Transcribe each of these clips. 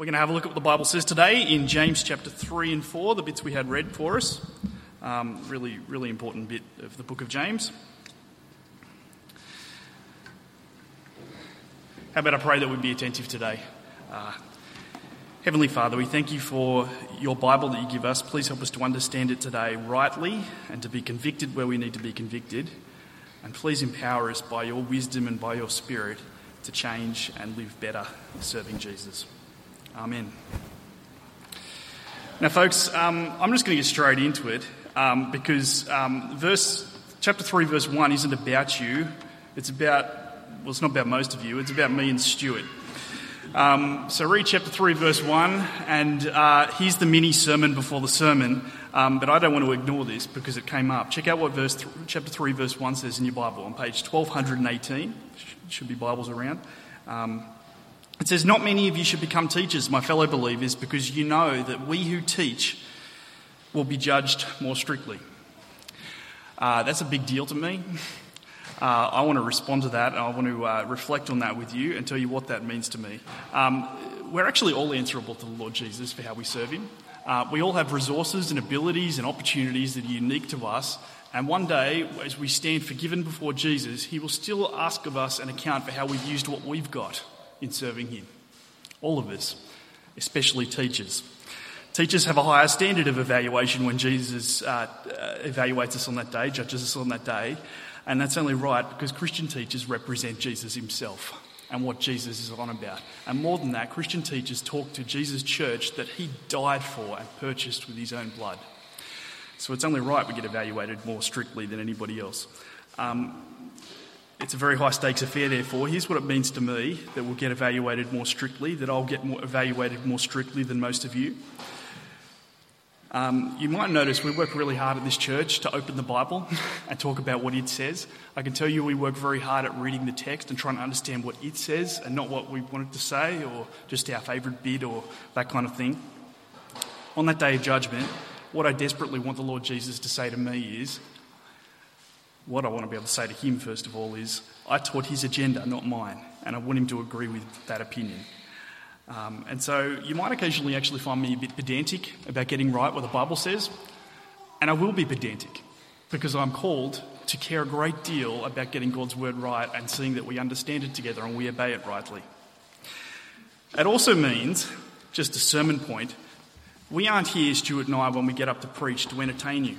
We're going to have a look at what the Bible says today in James chapter 3 and 4, the bits we had read for us. Um, really, really important bit of the book of James. How about I pray that we'd be attentive today? Uh, Heavenly Father, we thank you for your Bible that you give us. Please help us to understand it today rightly and to be convicted where we need to be convicted. And please empower us by your wisdom and by your Spirit to change and live better serving Jesus. Amen. Now, folks, um, I'm just going to get straight into it um, because um, verse chapter three, verse one, isn't about you. It's about well, it's not about most of you. It's about me and Stuart. Um, so read chapter three, verse one, and uh, here's the mini sermon before the sermon. Um, but I don't want to ignore this because it came up. Check out what verse th- chapter three, verse one says in your Bible on page 1218. Should be Bibles around. It says, Not many of you should become teachers, my fellow believers, because you know that we who teach will be judged more strictly. Uh, that's a big deal to me. Uh, I want to respond to that and I want to uh, reflect on that with you and tell you what that means to me. Um, we're actually all answerable to the Lord Jesus for how we serve Him. Uh, we all have resources and abilities and opportunities that are unique to us. And one day, as we stand forgiven before Jesus, He will still ask of us an account for how we've used what we've got in serving Him. All of us, especially teachers. Teachers have a higher standard of evaluation when Jesus uh, uh, evaluates us on that day, judges us on that day, and that's only right because Christian teachers represent Jesus himself and what Jesus is on about. And more than that, Christian teachers talk to Jesus' church that he died for and purchased with his own blood. So it's only right we get evaluated more strictly than anybody else. Um, it's a very high stakes affair, therefore. Here's what it means to me that we'll get evaluated more strictly, that I'll get more evaluated more strictly than most of you. Um, you might notice we work really hard at this church to open the Bible and talk about what it says. I can tell you we work very hard at reading the text and trying to understand what it says and not what we want it to say or just our favourite bit or that kind of thing. On that day of judgment, what I desperately want the Lord Jesus to say to me is what I want to be able to say to him, first of all, is I taught his agenda, not mine, and I want him to agree with that opinion. Um, and so you might occasionally actually find me a bit pedantic about getting right what the Bible says, and I will be pedantic because I'm called to care a great deal about getting God's word right and seeing that we understand it together and we obey it rightly. It also means, just a sermon point, we aren't here, Stuart and I, when we get up to preach to entertain you.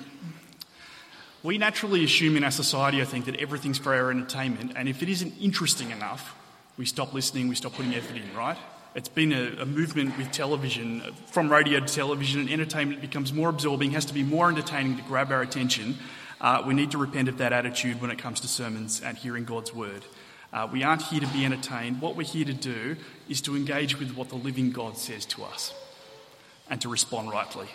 We naturally assume in our society, I think, that everything's for our entertainment, and if it isn't interesting enough, we stop listening, we stop putting effort in, right? It's been a, a, movement with television, from radio to television, and entertainment becomes more absorbing, has to be more entertaining to grab our attention. Uh, we need to repent of that attitude when it comes to sermons and hearing God's word. Uh, we aren't here to be entertained. What we're here to do is to engage with what the living God says to us and to respond rightly.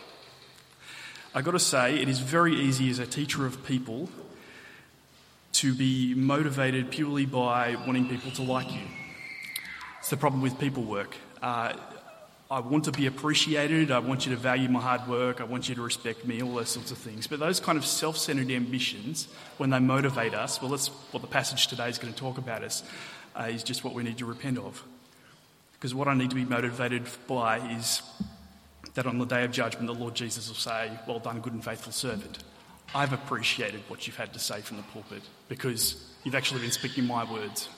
I've got to say, it is very easy as a teacher of people to be motivated purely by wanting people to like you. It's the problem with people work. Uh, I want to be appreciated. I want you to value my hard work. I want you to respect me, all those sorts of things. But those kind of self centered ambitions, when they motivate us, well, that's what the passage today is going to talk about us, uh, is just what we need to repent of. Because what I need to be motivated by is that on the day of judgment, the Lord Jesus will say, Well done, good and faithful servant. I've appreciated what you've had to say from the pulpit because you've actually been speaking my words.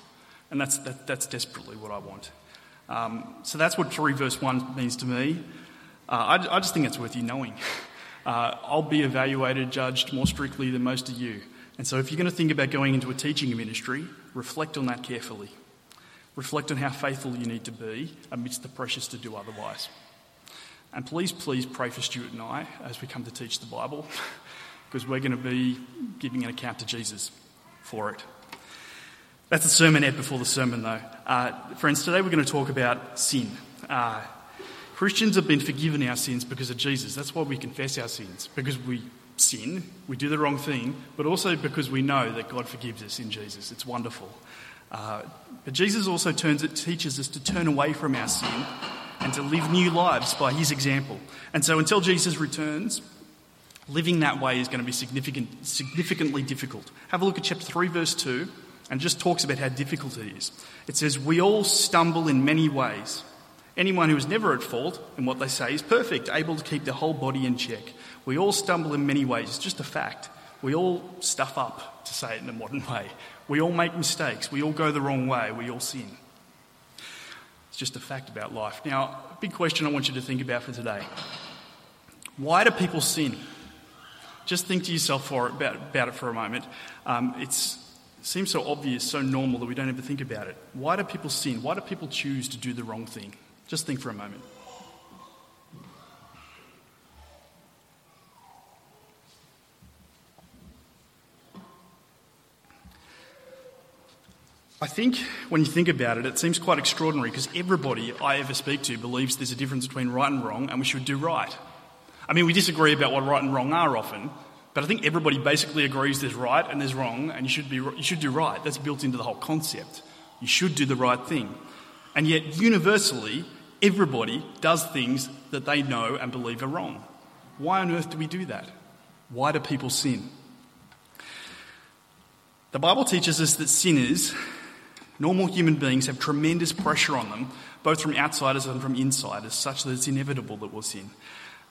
And that's, that, that's desperately what I want. Um, so that's what 3 verse 1 means to me. Uh, I, I, just think it's worth you knowing. Uh, I'll be evaluated, judged more strictly than most of you. And so if you're going to think about going into a teaching ministry, reflect on that carefully. Reflect on how faithful you need to be amidst the pressures to do otherwise. And please, please pray for Stuart and I as we come to teach the Bible, because we're going to be giving an account to Jesus for it. That's the sermonette before the sermon, though. Uh, friends, today we're going to talk about sin. Uh, Christians have been forgiven our sins because of Jesus. That's why we confess our sins, because we sin, we do the wrong thing, but also because we know that God forgives us in Jesus. It's wonderful. Uh, but Jesus also turns, it teaches us to turn away from our sin and to live new lives by his example. And so until Jesus returns, living that way is going to be significant, significantly difficult. Have a look at chapter 3, verse 2, and just talks about how difficult it is. It says, We all stumble in many ways. Anyone who is never at fault in what they say is perfect, able to keep their whole body in check. We all stumble in many ways, it's just a fact. We all stuff up, to say it in a modern way. We all make mistakes, we all go the wrong way, we all sin. Just a fact about life. Now, a big question I want you to think about for today. Why do people sin? Just think to yourself for, about, about it for a moment. Um, it seems so obvious, so normal that we don't ever think about it. Why do people sin? Why do people choose to do the wrong thing? Just think for a moment. I think when you think about it, it seems quite extraordinary because everybody I ever speak to believes there's a difference between right and wrong and we should do right. I mean, we disagree about what right and wrong are often, but I think everybody basically agrees there's right and there's wrong, and you should, be, you should do right. That's built into the whole concept. You should do the right thing. And yet, universally, everybody does things that they know and believe are wrong. Why on earth do we do that? Why do people sin? The Bible teaches us that sinners, normal human beings, have tremendous pressure on them, both from outsiders and from insiders, such that it's inevitable that we'll sin.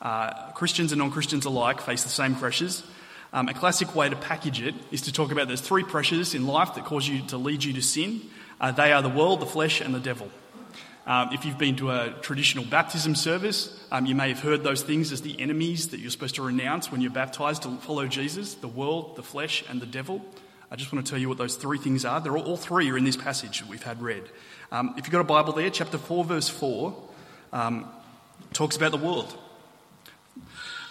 Uh, Christians and non Christians alike face the same pressures. Um, a classic way to package it is to talk about there's three pressures in life that cause you to lead you to sin. Uh, they are the world, the flesh, and the devil. Um, if you've been to a traditional baptism service, um, you may have heard those things as the enemies that you're supposed to renounce when you're baptized to follow Jesus the world, the flesh, and the devil. I just want to tell you what those three things are. They're all, all three are in this passage that we've had read. Um, if you've got a Bible there, chapter 4, verse 4 um, talks about the world.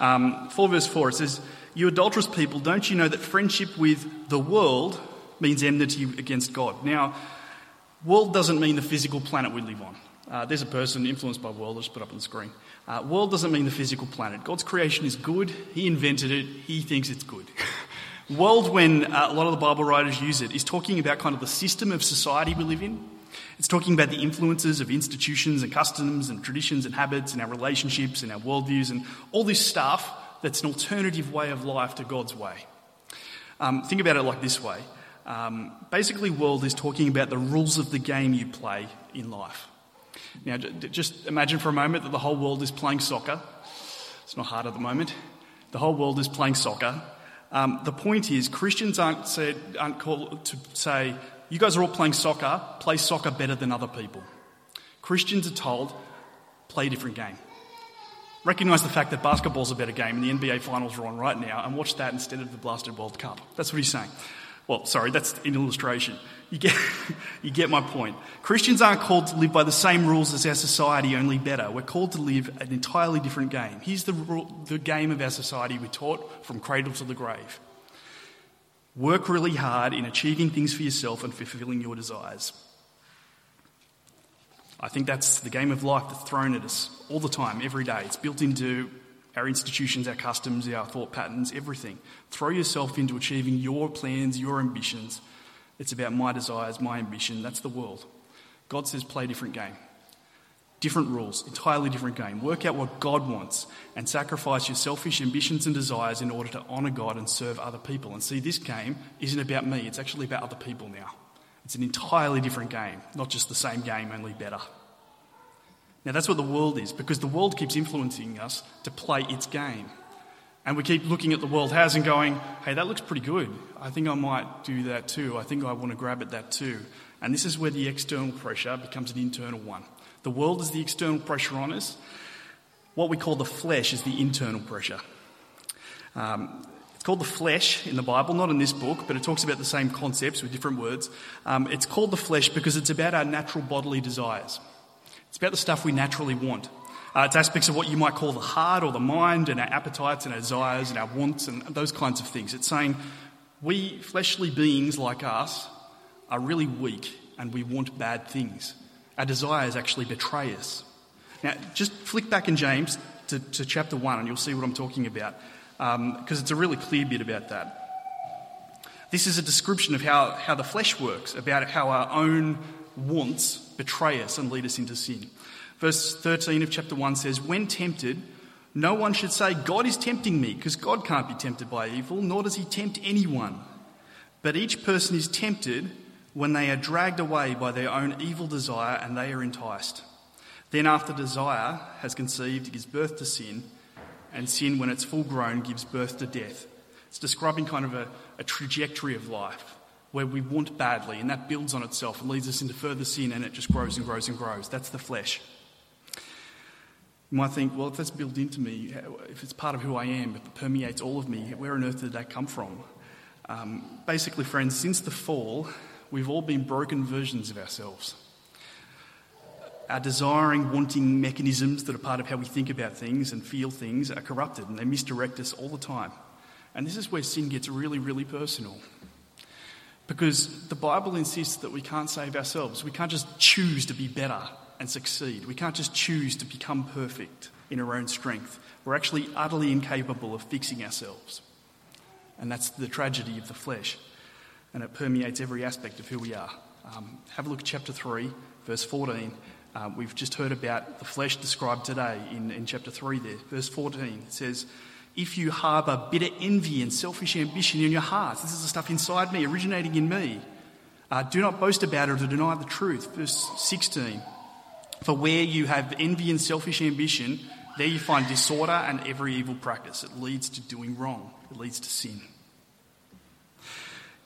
Um, 4 verse 4, it says, You adulterous people, don't you know that friendship with the world means enmity against God? Now, world doesn't mean the physical planet we live on. Uh, there's a person influenced by world, I'll just put up on the screen. Uh, world doesn't mean the physical planet. God's creation is good, He invented it, He thinks it's good. world, when uh, a lot of the Bible writers use it, is talking about kind of the system of society we live in. It's talking about the influences of institutions and customs and traditions and habits and our relationships and our worldviews and all this stuff that's an alternative way of life to God's way. Um, think about it like this way. Um, basically, world is talking about the rules of the game you play in life. Now, just imagine for a moment that the whole world is playing soccer. It's not hard at the moment. The whole world is playing soccer. Um, the point is, Christians aren't, said, aren't called to say, you guys are all playing soccer, play soccer better than other people. Christians are told, play a different game. Recognise the fact that basketball's a better game and the NBA finals are on right now and watch that instead of the blasted World Cup. That's what he's saying. Well, sorry, that's an illustration. You get, you get my point. Christians aren't called to live by the same rules as our society, only better. We're called to live an entirely different game. Here's the, the game of our society we're taught from cradle to the grave. Work really hard in achieving things for yourself and fulfilling your desires. I think that's the game of life that's thrown at us all the time, every day. It's built into our institutions, our customs, our thought patterns, everything. Throw yourself into achieving your plans, your ambitions. It's about my desires, my ambition. That's the world. God says, play a different game. Different rules, entirely different game. Work out what God wants and sacrifice your selfish ambitions and desires in order to honour God and serve other people. And see, this game isn't about me, it's actually about other people now. It's an entirely different game, not just the same game, only better. Now, that's what the world is, because the world keeps influencing us to play its game. And we keep looking at the world has and going, hey, that looks pretty good. I think I might do that too. I think I want to grab at that too. And this is where the external pressure becomes an internal one. The world is the external pressure on us. What we call the flesh is the internal pressure. Um, it's called the flesh in the Bible, not in this book, but it talks about the same concepts with different words. Um, it's called the flesh because it's about our natural bodily desires. It's about the stuff we naturally want. Uh, it's aspects of what you might call the heart or the mind and our appetites and our desires and our wants and those kinds of things. It's saying we fleshly beings like us are really weak and we want bad things. Our desires actually betray us. Now, just flick back in James to, to chapter 1 and you'll see what I'm talking about, because um, it's a really clear bit about that. This is a description of how, how the flesh works, about how our own wants betray us and lead us into sin. Verse 13 of chapter 1 says, When tempted, no one should say, God is tempting me, because God can't be tempted by evil, nor does he tempt anyone. But each person is tempted when they are dragged away by their own evil desire and they are enticed. Then, after desire has conceived, it gives birth to sin, and sin, when it's full grown, gives birth to death. It's describing kind of a, a trajectory of life where we want badly, and that builds on itself and leads us into further sin, and it just grows and grows and grows. That's the flesh. You might think, well, if that's built into me, if it's part of who I am, if it permeates all of me, where on earth did that come from? Um, basically, friends, since the fall, we've all been broken versions of ourselves. Our desiring, wanting mechanisms that are part of how we think about things and feel things are corrupted and they misdirect us all the time. And this is where sin gets really, really personal. Because the Bible insists that we can't save ourselves. We can't just choose to be better and succeed. We can't just choose to become perfect in our own strength. We're actually utterly incapable of fixing ourselves. And that's the tragedy of the flesh. And it permeates every aspect of who we are. Um, have a look at chapter 3, verse 14. Uh, we've just heard about the flesh described today in, in chapter 3 there. Verse 14 it says, If you harbour bitter envy and selfish ambition in your hearts, this is the stuff inside me, originating in me. Uh, do not boast about it or deny the truth. Verse 16 For where you have envy and selfish ambition, there you find disorder and every evil practice. It leads to doing wrong, it leads to sin.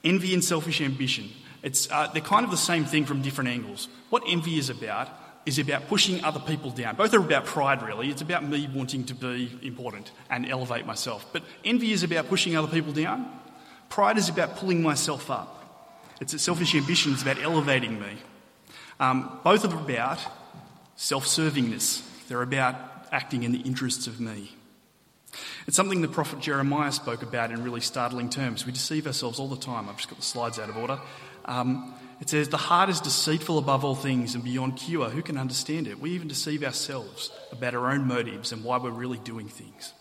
Envy and selfish ambition. It's, uh, they're kind of the same thing from different angles. What envy is about is about pushing other people down. Both are about pride, really. It's about me wanting to be important and elevate myself. But envy is about pushing other people down. Pride is about pulling myself up. It's a selfish ambition, it's about elevating me. Um, both are about self servingness, they're about acting in the interests of me. It's something the prophet Jeremiah spoke about in really startling terms. We deceive ourselves all the time. I've just got the slides out of order. Um, it says, The heart is deceitful above all things and beyond cure. Who can understand it? We even deceive ourselves about our own motives and why we're really doing things.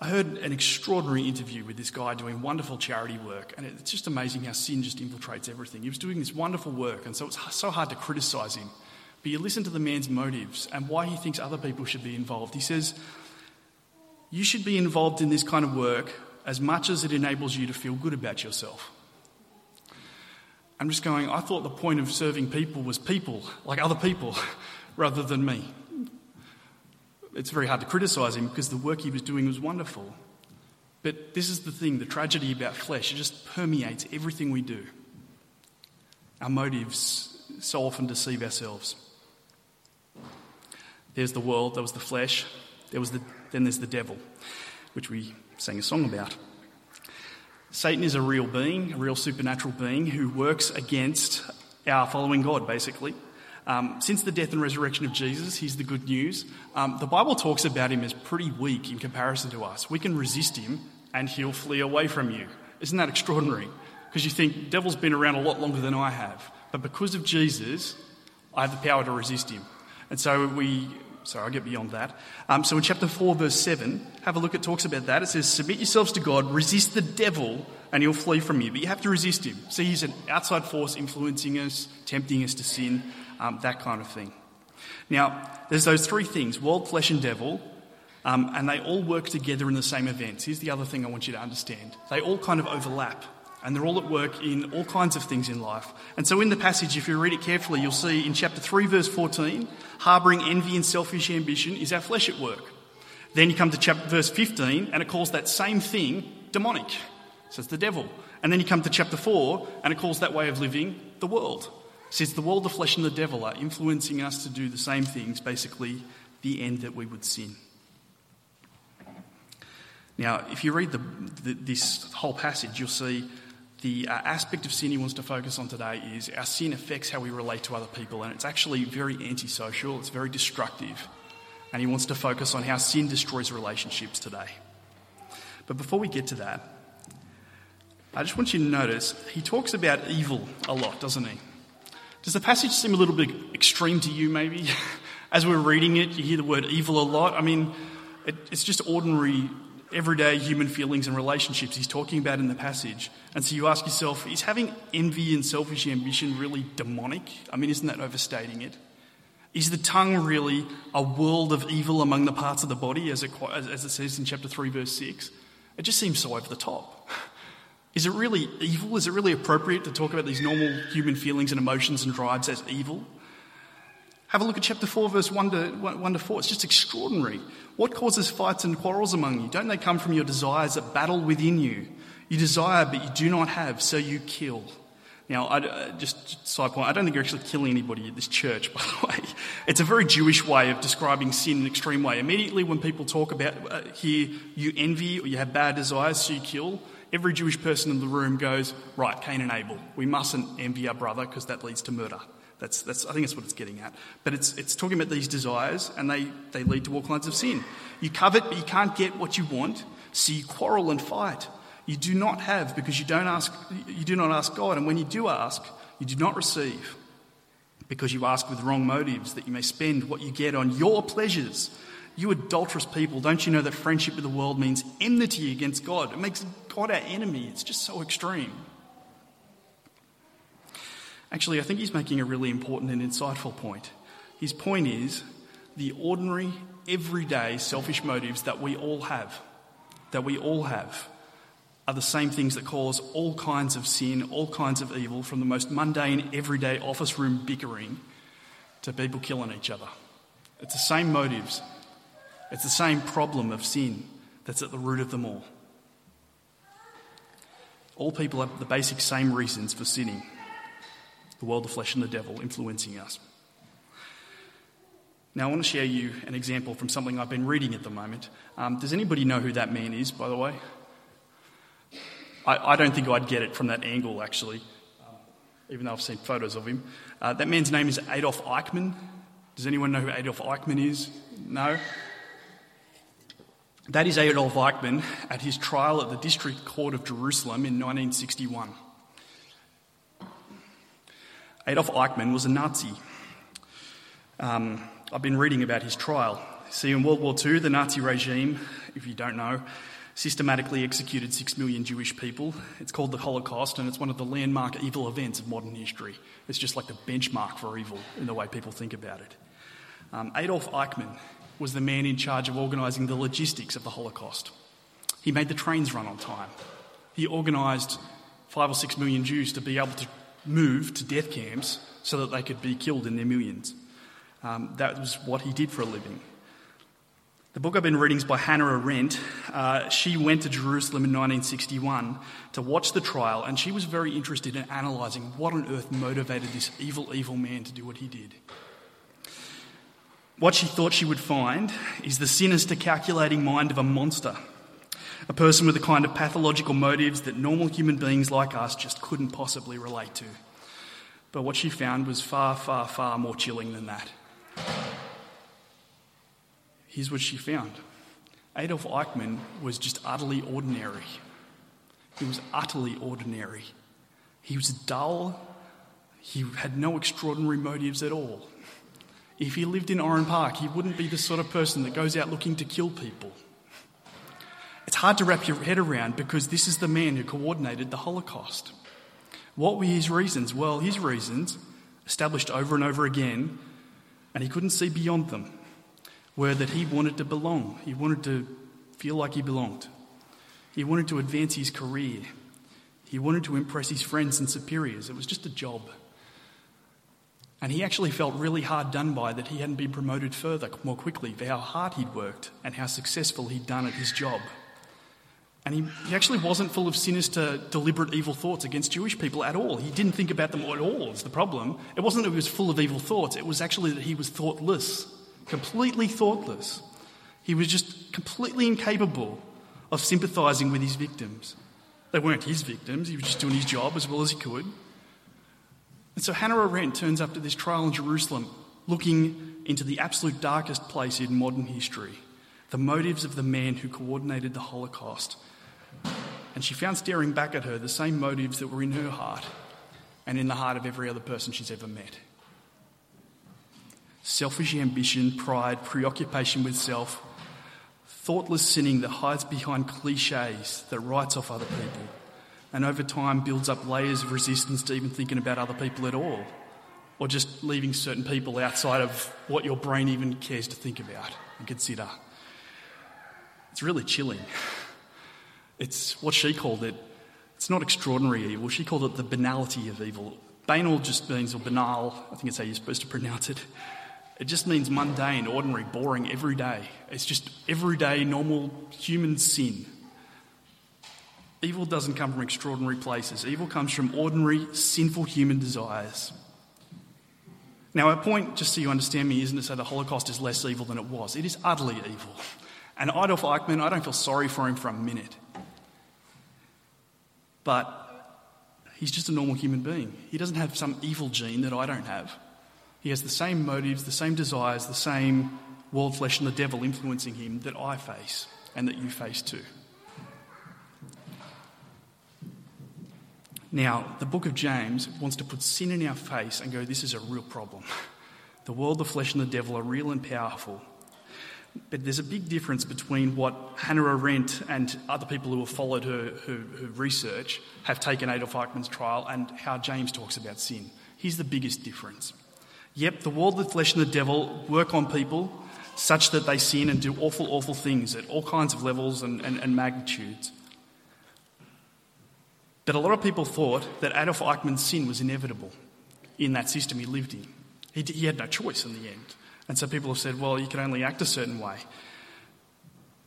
I heard an extraordinary interview with this guy doing wonderful charity work, and it's just amazing how sin just infiltrates everything. He was doing this wonderful work, and so it's so hard to criticise him. But you listen to the man's motives and why he thinks other people should be involved. He says, You should be involved in this kind of work as much as it enables you to feel good about yourself. I'm just going, I thought the point of serving people was people, like other people, rather than me. It's very hard to criticise him because the work he was doing was wonderful. But this is the thing the tragedy about flesh, it just permeates everything we do. Our motives so often deceive ourselves. There's the world, there was the flesh, there was the, then there's the devil, which we sang a song about. Satan is a real being, a real supernatural being who works against our following God, basically. Um, since the death and resurrection of Jesus, he's the good news. Um, the Bible talks about him as pretty weak in comparison to us. We can resist him and he'll flee away from you. Isn't that extraordinary? Because you think, devil's been around a lot longer than I have. But because of Jesus, I have the power to resist him. And so we Sorry, I'll get beyond that. Um, so in chapter 4, verse 7, have a look, it talks about that. It says, Submit yourselves to God, resist the devil, and he'll flee from you. But you have to resist him. See, he's an outside force influencing us, tempting us to sin, um, that kind of thing. Now, there's those three things world, flesh, and devil. Um, and they all work together in the same events. Here's the other thing I want you to understand they all kind of overlap and they're all at work in all kinds of things in life. And so, in the passage, if you read it carefully, you'll see in chapter 3, verse 14, harbouring envy and selfish ambition is our flesh at work. Then you come to chapter, verse 15, and it calls that same thing demonic. So, it's the devil. And then you come to chapter 4, and it calls that way of living the world. Says the world, the flesh, and the devil are influencing us to do the same things, basically, the end that we would sin. Now, if you read the, the, this whole passage, you'll see the uh, aspect of sin he wants to focus on today is our sin affects how we relate to other people, and it's actually very antisocial, it's very destructive. And he wants to focus on how sin destroys relationships today. But before we get to that, I just want you to notice he talks about evil a lot, doesn't he? Does the passage seem a little bit extreme to you, maybe? As we're reading it, you hear the word evil a lot. I mean, it, it's just ordinary everyday human feelings and relationships he's talking about in the passage. And so you ask yourself, is having envy and selfish ambition really demonic? I mean, isn't that overstating it? Is the tongue really a world of evil among the parts of the body, as it, as it says in chapter 3, verse 6? It just seems so over the top. Is it really evil? Is it really appropriate to talk about these normal human feelings and emotions and drives as evil? Have a look at chapter 4, verse 1 to, 1 to 4. It's just extraordinary. What causes fights and quarrels among you? Don't they come from your desires that battle within you? You desire, but you do not have, so you kill. Now, I, uh, just side point, I don't think you're actually killing anybody at this church, by the way. It's a very Jewish way of describing sin in an extreme way. Immediately, when people talk about uh, here, you envy or you have bad desires, so you kill, every Jewish person in the room goes, right, Cain and Abel. We mustn't envy our brother because that leads to murder. That's, that's, I think that's what it's getting at. But it's, it's talking about these desires, and they, they lead to all kinds of sin. You covet, but you can't get what you want, so you quarrel and fight. You do not have because you, don't ask, you do not ask God, and when you do ask, you do not receive because you ask with wrong motives that you may spend what you get on your pleasures. You adulterous people, don't you know that friendship with the world means enmity against God? It makes God our enemy. It's just so extreme. Actually, I think he's making a really important and insightful point. His point is the ordinary, everyday selfish motives that we all have, that we all have, are the same things that cause all kinds of sin, all kinds of evil, from the most mundane, everyday office room bickering to people killing each other. It's the same motives, it's the same problem of sin that's at the root of them all. All people have the basic same reasons for sinning the world, the flesh, and the devil influencing us. Now, I want to share you an example from something I've been reading at the moment. Um, does anybody know who that man is, by the way? I, I don't think I'd get it from that angle, actually, uh, even though I've seen photos of him. Uh, that man's name is Adolf Eichmann. Does anyone know who Adolf Eichmann is? No? That is Adolf Eichmann at his trial at the District Court of Jerusalem in 1961. Adolf Eichmann was a Nazi. Um, I've been reading about his trial. See, in World War II, the Nazi regime, if you don't know, systematically executed six million Jewish people. It's called the Holocaust, and it's one of the landmark evil events of modern history. It's just like the benchmark for evil in the way people think about it. Um, Adolf Eichmann was the man in charge of organising the logistics of the Holocaust. He made the trains run on time. He organised five or six million Jews to be able to moved to death camps so that they could be killed in their millions. Um, that was what he did for a living. The book I've been reading is by Hannah Arendt. Uh, she went to Jerusalem in 1961 to watch the trial, and she was very interested in analysing what on earth motivated this evil, evil man to do what he did. What she thought she would find is the sinister, calculating mind of a monster a person with the kind of pathological motives that normal human beings like us just couldn't possibly relate to. But what she found was far, far, far more chilling than that. Here's what she found Adolf Eichmann was just utterly ordinary. He was utterly ordinary. He was dull. He had no extraordinary motives at all. If he lived in Oran Park, he wouldn't be the sort of person that goes out looking to kill people. It's hard to wrap your head around because this is the man who coordinated the Holocaust. What were his reasons? Well, his reasons, established over and over again, and he couldn't see beyond them, were that he wanted to belong. He wanted to feel like he belonged. He wanted to advance his career. He wanted to impress his friends and superiors. It was just a job. And he actually felt really hard done by that he hadn't been promoted further more quickly for how hard he'd worked and how successful he'd done at his job. And he, he actually wasn't full of sinister, deliberate evil thoughts against Jewish people at all. He didn't think about them at all, is the problem. It wasn't that he was full of evil thoughts, it was actually that he was thoughtless, completely thoughtless. He was just completely incapable of sympathising with his victims. They weren't his victims, he was just doing his job as well as he could. And so Hannah Arendt turns up to this trial in Jerusalem looking into the absolute darkest place in modern history the motives of the man who coordinated the Holocaust and she found staring back at her the same motives that were in her heart and in the heart of every other person she's ever met selfish ambition, pride, preoccupation with self, thoughtless sinning that hides behind cliches that writes off other people, and over time builds up layers of resistance to even thinking about other people at all, or just leaving certain people outside of what your brain even cares to think about and consider. It's really chilling. It's what she called it. It's not extraordinary evil. She called it the banality of evil. Banal just means, or banal, I think it's how you're supposed to pronounce it. It just means mundane, ordinary, boring, everyday. It's just everyday, normal human sin. Evil doesn't come from extraordinary places. Evil comes from ordinary, sinful human desires. Now, our point, just so you understand me, isn't to say the Holocaust is less evil than it was. It is utterly evil. And Adolf Eichmann, I don't feel sorry for him for a minute. But he's just a normal human being. He doesn't have some evil gene that I don't have. He has the same motives, the same desires, the same world, flesh, and the devil influencing him that I face and that you face too. Now, the book of James wants to put sin in our face and go, this is a real problem. The world, the flesh, and the devil are real and powerful. But there's a big difference between what Hannah Arendt and other people who have followed her, research have taken Adolf Eichmann's trial and how James talks about sin. Here's the biggest difference. Yep, the world, the flesh, and the devil work on people such that they sin and do awful, awful things at all kinds of levels and, and, and magnitudes. But a lot of people thought that Adolf Eichmann's sin was inevitable in that system he lived in. He, he had no choice in the end. And so people have said, well, you can only act a certain way.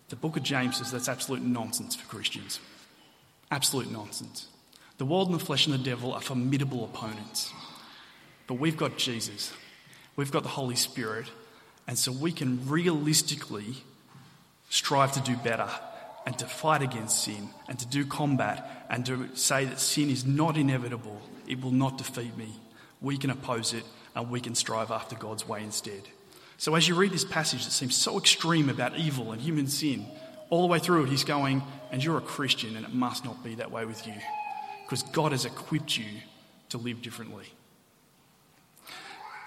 The book of James says that's absolute nonsense for Christians. Absolute nonsense. The world and the flesh and the devil are formidable opponents. But we've got Jesus, we've got the Holy Spirit, and so we can realistically strive to do better and to fight against sin and to do combat and to say that sin is not inevitable, it will not defeat me. We can oppose it and we can strive after God's way instead. So, as you read this passage that seems so extreme about evil and human sin, all the way through it, he's going, and you're a Christian, and it must not be that way with you, because God has equipped you to live differently.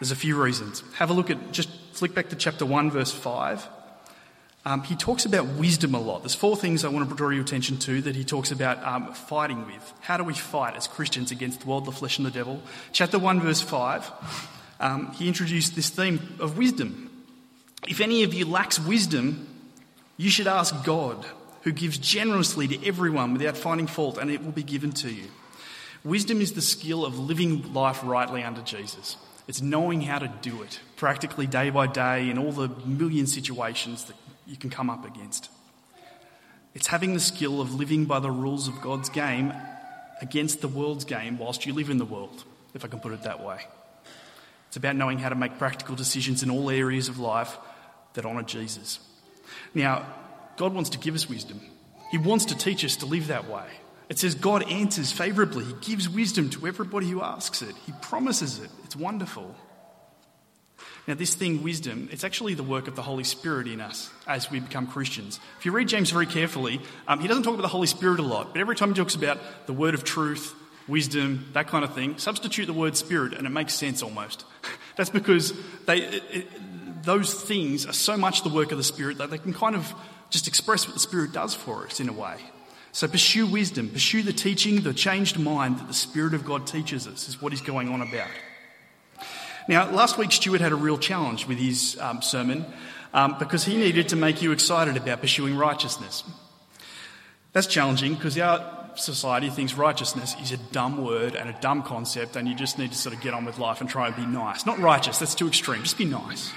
There's a few reasons. Have a look at, just flick back to chapter 1, verse 5. Um, he talks about wisdom a lot. There's four things I want to draw your attention to that he talks about um, fighting with. How do we fight as Christians against the world, the flesh, and the devil? Chapter 1, verse 5, um, he introduced this theme of wisdom. If any of you lacks wisdom, you should ask God, who gives generously to everyone without finding fault, and it will be given to you. Wisdom is the skill of living life rightly under Jesus. It's knowing how to do it practically day by day in all the million situations that you can come up against. It's having the skill of living by the rules of God's game against the world's game whilst you live in the world, if I can put it that way. It's about knowing how to make practical decisions in all areas of life that honour Jesus. Now, God wants to give us wisdom. He wants to teach us to live that way. It says God answers favourably. He gives wisdom to everybody who asks it. He promises it. It's wonderful. Now, this thing, wisdom, it's actually the work of the Holy Spirit in us as we become Christians. If you read James very carefully, um, he doesn't talk about the Holy Spirit a lot, but every time he talks about the word of truth, wisdom, that kind of thing, substitute the word spirit and it makes sense almost. That's because they, it, it, those things are so much the work of the Spirit that they can kind of just express what the Spirit does for us in a way. So pursue wisdom, pursue the teaching, the changed mind that the Spirit of God teaches us, is what he's going on about. Now, last week, Stuart had a real challenge with his um, sermon um, because he needed to make you excited about pursuing righteousness. That's challenging because our society thinks righteousness is a dumb word and a dumb concept, and you just need to sort of get on with life and try and be nice. Not righteous, that's too extreme, just be nice.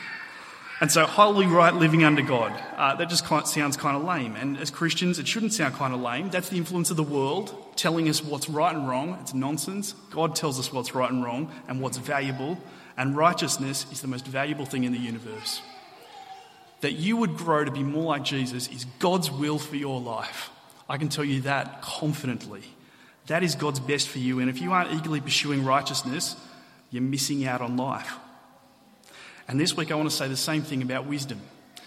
And so, holy right living under God, uh, that just sounds kind of lame. And as Christians, it shouldn't sound kind of lame. That's the influence of the world telling us what's right and wrong. It's nonsense. God tells us what's right and wrong and what's valuable and righteousness is the most valuable thing in the universe. That you would grow to be more like Jesus is God's will for your life. I can tell you that confidently. That is God's best for you. And if you aren't eagerly pursuing righteousness, you're missing out on life. And this week I want to say the same thing about wisdom.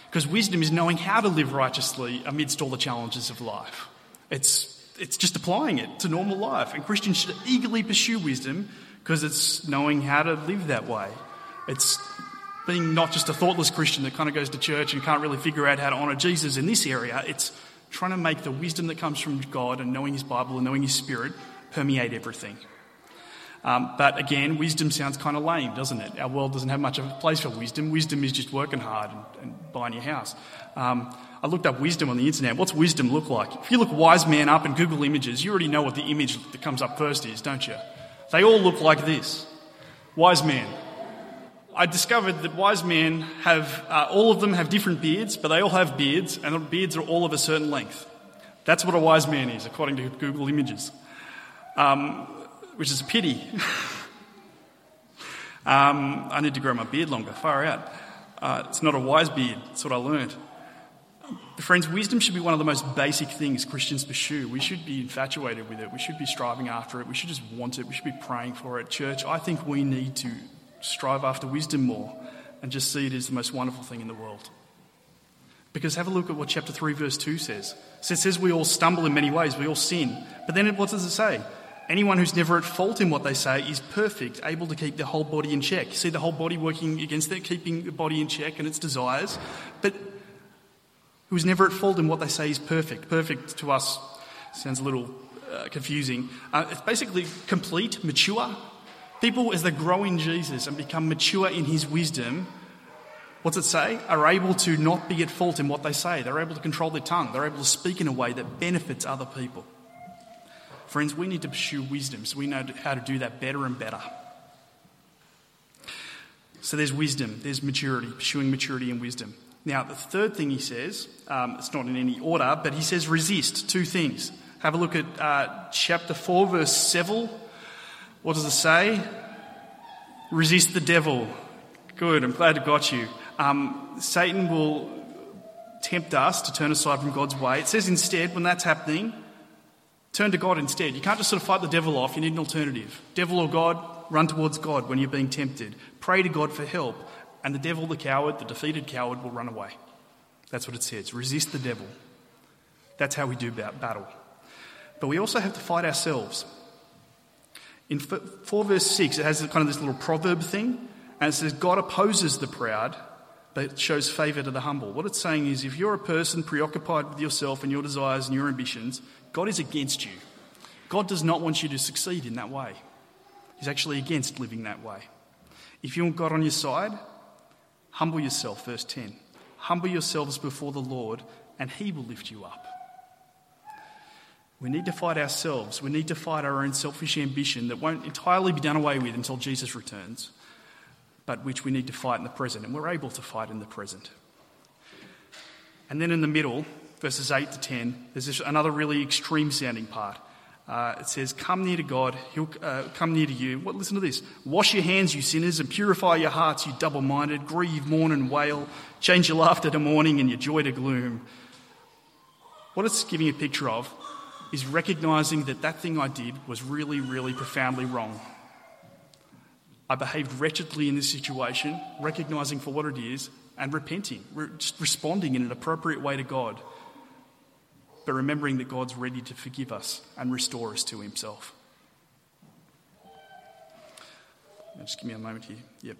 Because wisdom is knowing how to live righteously amidst all the challenges of life. It's, it's just applying it to normal life. And Christians should eagerly pursue wisdom because it's knowing how to live that way. It's being not just a thoughtless Christian that kind of goes to church and can't really figure out how to honour Jesus in this area. It's trying to make the wisdom that comes from God and knowing His Bible and knowing His Spirit permeate everything. Um, but again, wisdom sounds kind of lame, doesn't it? Our world doesn't have much of a place for wisdom. Wisdom is just working hard and, and buying your house. Um, I looked up wisdom on the internet. What's wisdom look like? If you look wise man up in Google Images, you already know what the image that comes up first is, don't you? They all look like this. Wise man. I discovered that wise men have, uh, all of them have different beards, but they all have beards, and the beards are all of a certain length. That's what a wise man is, according to Google Images, um, which is a pity. um, I need to grow my beard longer, far out. Uh, it's not a wise beard, that's what I learned. Friends, wisdom should be one of the most basic things Christians pursue. We should be infatuated with it. We should be striving after it. We should just want it. We should be praying for it. Church, I think we need to strive after wisdom more and just see it as the most wonderful thing in the world. Because have a look at what chapter 3, verse 2 says. So it says we all stumble in many ways, we all sin. But then what does it say? Anyone who's never at fault in what they say is perfect, able to keep the whole body in check. See the whole body working against it, keeping the body in check and its desires. But who's never at fault in what they say is perfect. Perfect to us sounds a little uh, confusing. Uh, it's basically complete, mature. People, as they grow in Jesus and become mature in his wisdom, what's it say? Are able to not be at fault in what they say. They're able to control their tongue. They're able to speak in a way that benefits other people. Friends, we need to pursue wisdom so we know how to do that better and better. So there's wisdom, there's maturity, pursuing maturity and wisdom. Now, the third thing he says, um, it's not in any order, but he says resist two things. Have a look at uh, chapter 4, verse 7. What does it say? Resist the devil. Good, I'm glad I got you. Um, Satan will tempt us to turn aside from God's way. It says instead, when that's happening, turn to God instead. You can't just sort of fight the devil off, you need an alternative. Devil or God, run towards God when you're being tempted. Pray to God for help, and the devil, the coward, the defeated coward, will run away. That's what it says. Resist the devil. That's how we do battle. But we also have to fight ourselves. In 4 verse 6, it has kind of this little proverb thing, and it says, God opposes the proud, but shows favour to the humble. What it's saying is, if you're a person preoccupied with yourself and your desires and your ambitions, God is against you. God does not want you to succeed in that way. He's actually against living that way. If you want God on your side, humble yourself, verse 10. Humble yourselves before the Lord, and He will lift you up. We need to fight ourselves. We need to fight our own selfish ambition that won't entirely be done away with until Jesus returns, but which we need to fight in the present, and we're able to fight in the present. And then in the middle, verses 8 to 10, there's another really extreme sounding part. Uh, it says, Come near to God, He'll uh, come near to you. What, listen to this. Wash your hands, you sinners, and purify your hearts, you double minded. Grieve, mourn, and wail. Change your laughter to mourning and your joy to gloom. What it's giving a picture of is recognizing that that thing I did was really, really profoundly wrong. I behaved wretchedly in this situation, recognizing for what it is, and repenting, re- responding in an appropriate way to God, but remembering that God's ready to forgive us and restore us to Himself. Just give me a moment here. Yep.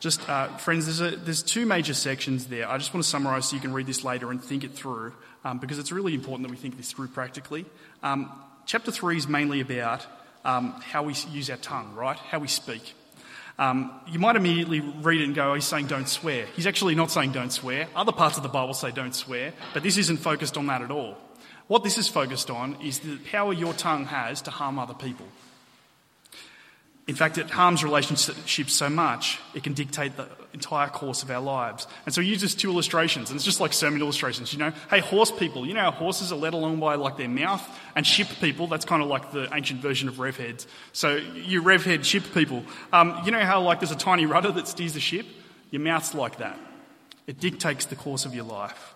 Just, uh, friends, there's, a, there's two major sections there. I just want to summarise so you can read this later and think it through, um, because it's really important that we think this through practically. Um, chapter 3 is mainly about um, how we use our tongue, right? How we speak. Um, you might immediately read it and go, oh, he's saying don't swear. He's actually not saying don't swear. Other parts of the Bible say don't swear, but this isn't focused on that at all. What this is focused on is the power your tongue has to harm other people. In fact, it harms relationships so much, it can dictate the entire course of our lives. And so he uses two illustrations, and it's just like sermon illustrations, you know. Hey, horse people, you know how horses are led along by like their mouth? And ship people, that's kind of like the ancient version of rev heads. So you rev head ship people. Um, you know how like there's a tiny rudder that steers the ship? Your mouth's like that. It dictates the course of your life.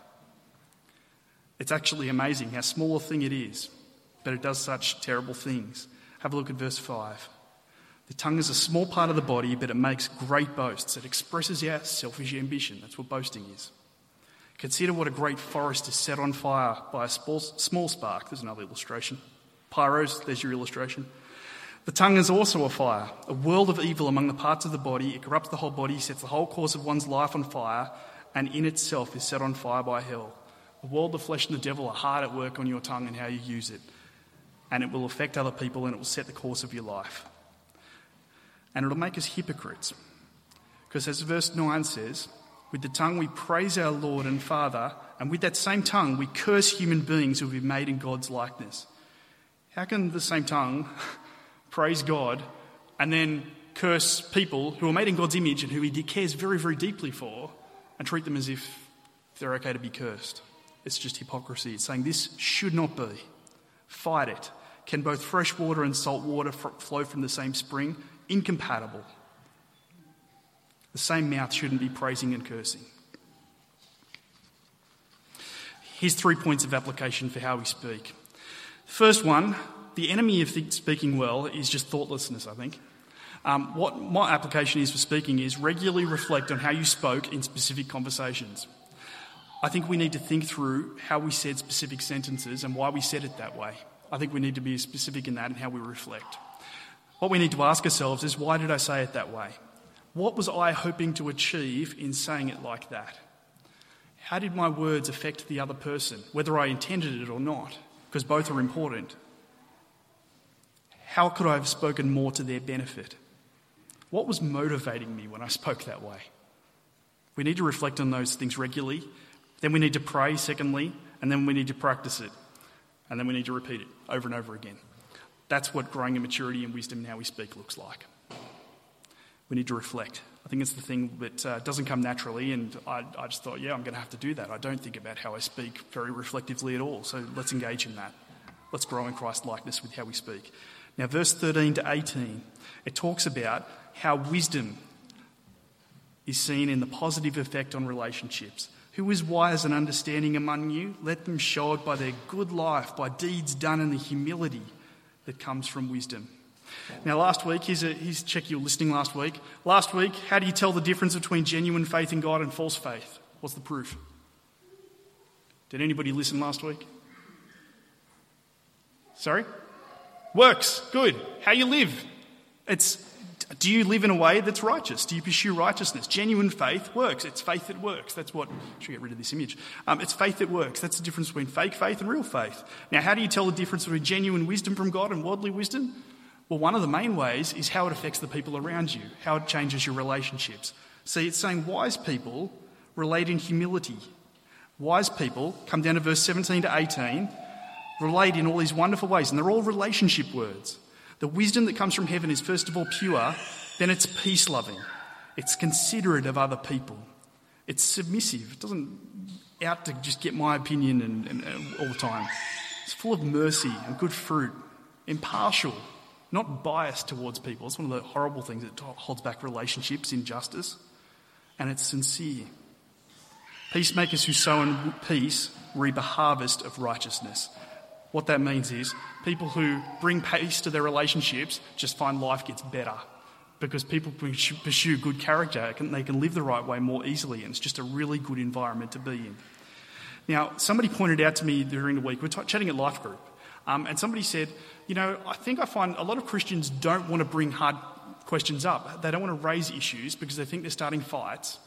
It's actually amazing how small a thing it is, but it does such terrible things. Have a look at verse 5. The tongue is a small part of the body, but it makes great boasts. It expresses our selfish ambition. That's what boasting is. Consider what a great forest is set on fire by a small spark. There's another illustration. Pyros, there's your illustration. The tongue is also a fire, a world of evil among the parts of the body. It corrupts the whole body, sets the whole course of one's life on fire, and in itself is set on fire by hell. The world, the flesh, and the devil are hard at work on your tongue and how you use it. And it will affect other people and it will set the course of your life and it'll make us hypocrites. Because as verse 9 says, with the tongue we praise our Lord and Father, and with that same tongue we curse human beings who have been made in God's likeness. How can the same tongue praise God and then curse people who are made in God's image and who he cares very, very deeply for and treat them as if they're okay to be cursed. It's just hypocrisy. It's saying this should not be. Fight it. Can both fresh water and salt water flow from the same spring? Incompatible. The same mouth shouldn't be praising and cursing. Here's three points of application for how we speak. First one the enemy of speaking well is just thoughtlessness, I think. Um, what my application is for speaking is regularly reflect on how you spoke in specific conversations. I think we need to think through how we said specific sentences and why we said it that way. I think we need to be specific in that and how we reflect. What we need to ask ourselves is why did I say it that way? What was I hoping to achieve in saying it like that? How did my words affect the other person, whether I intended it or not? Because both are important. How could I have spoken more to their benefit? What was motivating me when I spoke that way? We need to reflect on those things regularly. Then we need to pray, secondly, and then we need to practice it. And then we need to repeat it over and over again. That's what growing in maturity and wisdom in how we speak looks like. We need to reflect. I think it's the thing that uh, doesn't come naturally, and I, I just thought, yeah, I'm going to have to do that. I don't think about how I speak very reflectively at all, so let's engage in that. Let's grow in Christ likeness with how we speak. Now, verse 13 to 18, it talks about how wisdom is seen in the positive effect on relationships. Who is wise and understanding among you? Let them show it by their good life, by deeds done in the humility that comes from wisdom. Now, last week, here's, a, here's check you were listening last week. Last week, how do you tell the difference between genuine faith in God and false faith? What's the proof? Did anybody listen last week? Sorry? Works. Good. How you live. It's do you live in a way that's righteous? Do you pursue righteousness? Genuine faith works. It's faith that works. That's what. Should get rid of this image. Um, it's faith that works. That's the difference between fake faith and real faith. Now, how do you tell the difference between genuine wisdom from God and worldly wisdom? Well, one of the main ways is how it affects the people around you, how it changes your relationships. See, it's saying wise people relate in humility. Wise people, come down to verse 17 to 18, relate in all these wonderful ways, and they're all relationship words. The wisdom that comes from heaven is first of all pure, then it's peace loving, it's considerate of other people, it's submissive, it doesn't out to just get my opinion and, and, and all the time. It's full of mercy and good fruit, impartial, not biased towards people. It's one of the horrible things that holds back relationships, injustice, and it's sincere. Peacemakers who sow in peace reap a harvest of righteousness. What that means is people who bring peace to their relationships just find life gets better because people pursue good character, and they can live the right way more easily, and it's just a really good environment to be in. Now, somebody pointed out to me during the week, we're t- chatting at Life Group, um, and somebody said, You know, I think I find a lot of Christians don't want to bring hard questions up. They don't want to raise issues because they think they're starting fights.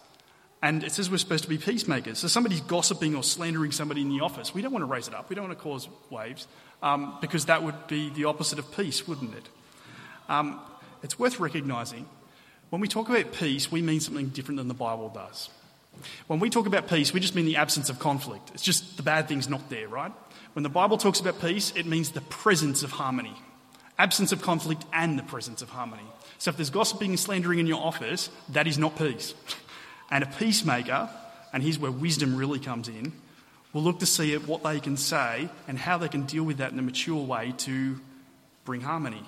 And it says we're supposed to be peacemakers. So somebody's gossiping or slandering somebody in the office. We don't want to raise it up. We don't want to cause waves um, because that would be the opposite of peace, wouldn't it? Um, it's worth recognising when we talk about peace, we mean something different than the Bible does. When we talk about peace, we just mean the absence of conflict. It's just the bad thing's not there, right? When the Bible talks about peace, it means the presence of harmony. Absence of conflict and the presence of harmony. So if there's gossiping and slandering in your office, that is not peace. And a peacemaker, and here's where wisdom really comes in, will look to see what they can say and how they can deal with that in a mature way to bring harmony.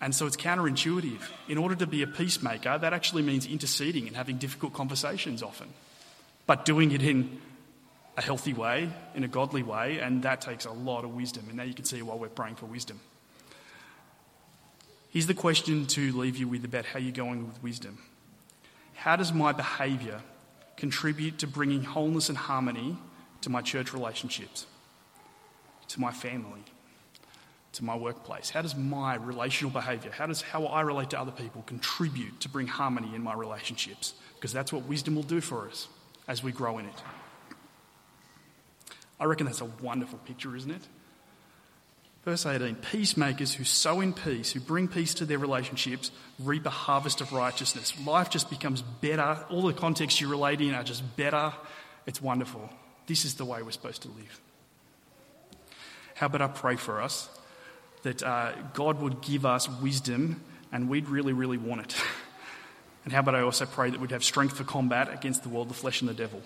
And so it's counterintuitive. In order to be a peacemaker, that actually means interceding and having difficult conversations often, but doing it in a healthy way, in a godly way, and that takes a lot of wisdom. And now you can see why we're praying for wisdom. Here's the question to leave you with about how you're going with wisdom. How does my behaviour contribute to bringing wholeness and harmony to my church relationships, to my family, to my workplace? How does my relational behaviour, how does how I relate to other people contribute to bring harmony in my relationships? Because that's what wisdom will do for us as we grow in it. I reckon that's a wonderful picture, isn't it? Verse 18 Peacemakers who sow in peace, who bring peace to their relationships, reap a harvest of righteousness. Life just becomes better. All the contexts you relate in are just better. It's wonderful. This is the way we're supposed to live. How about I pray for us that uh, God would give us wisdom and we'd really, really want it. And how about I also pray that we'd have strength for combat against the world, the flesh, and the devil.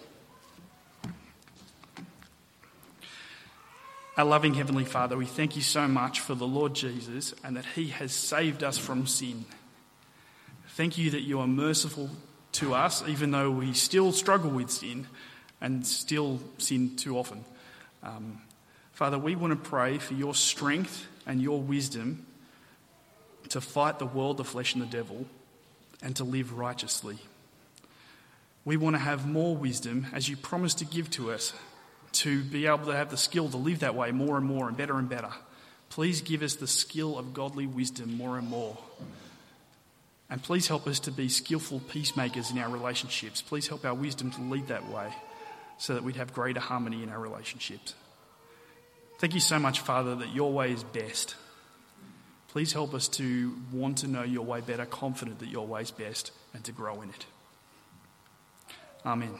Our loving Heavenly Father, we thank you so much for the Lord Jesus and that He has saved us from sin. Thank you that you are merciful to us, even though we still struggle with sin and still sin too often. Um, Father, we want to pray for your strength and your wisdom to fight the world, the flesh, and the devil, and to live righteously. We want to have more wisdom, as you promised to give to us, to be able to have the skill to live that way more and more and better and better. Please give us the skill of godly wisdom more and more. And please help us to be skillful peacemakers in our relationships. Please help our wisdom to lead that way so that we'd have greater harmony in our relationships. Thank you so much, Father, that your way is best. Please help us to want to know your way better, confident that your way is best, and to grow in it. Amen.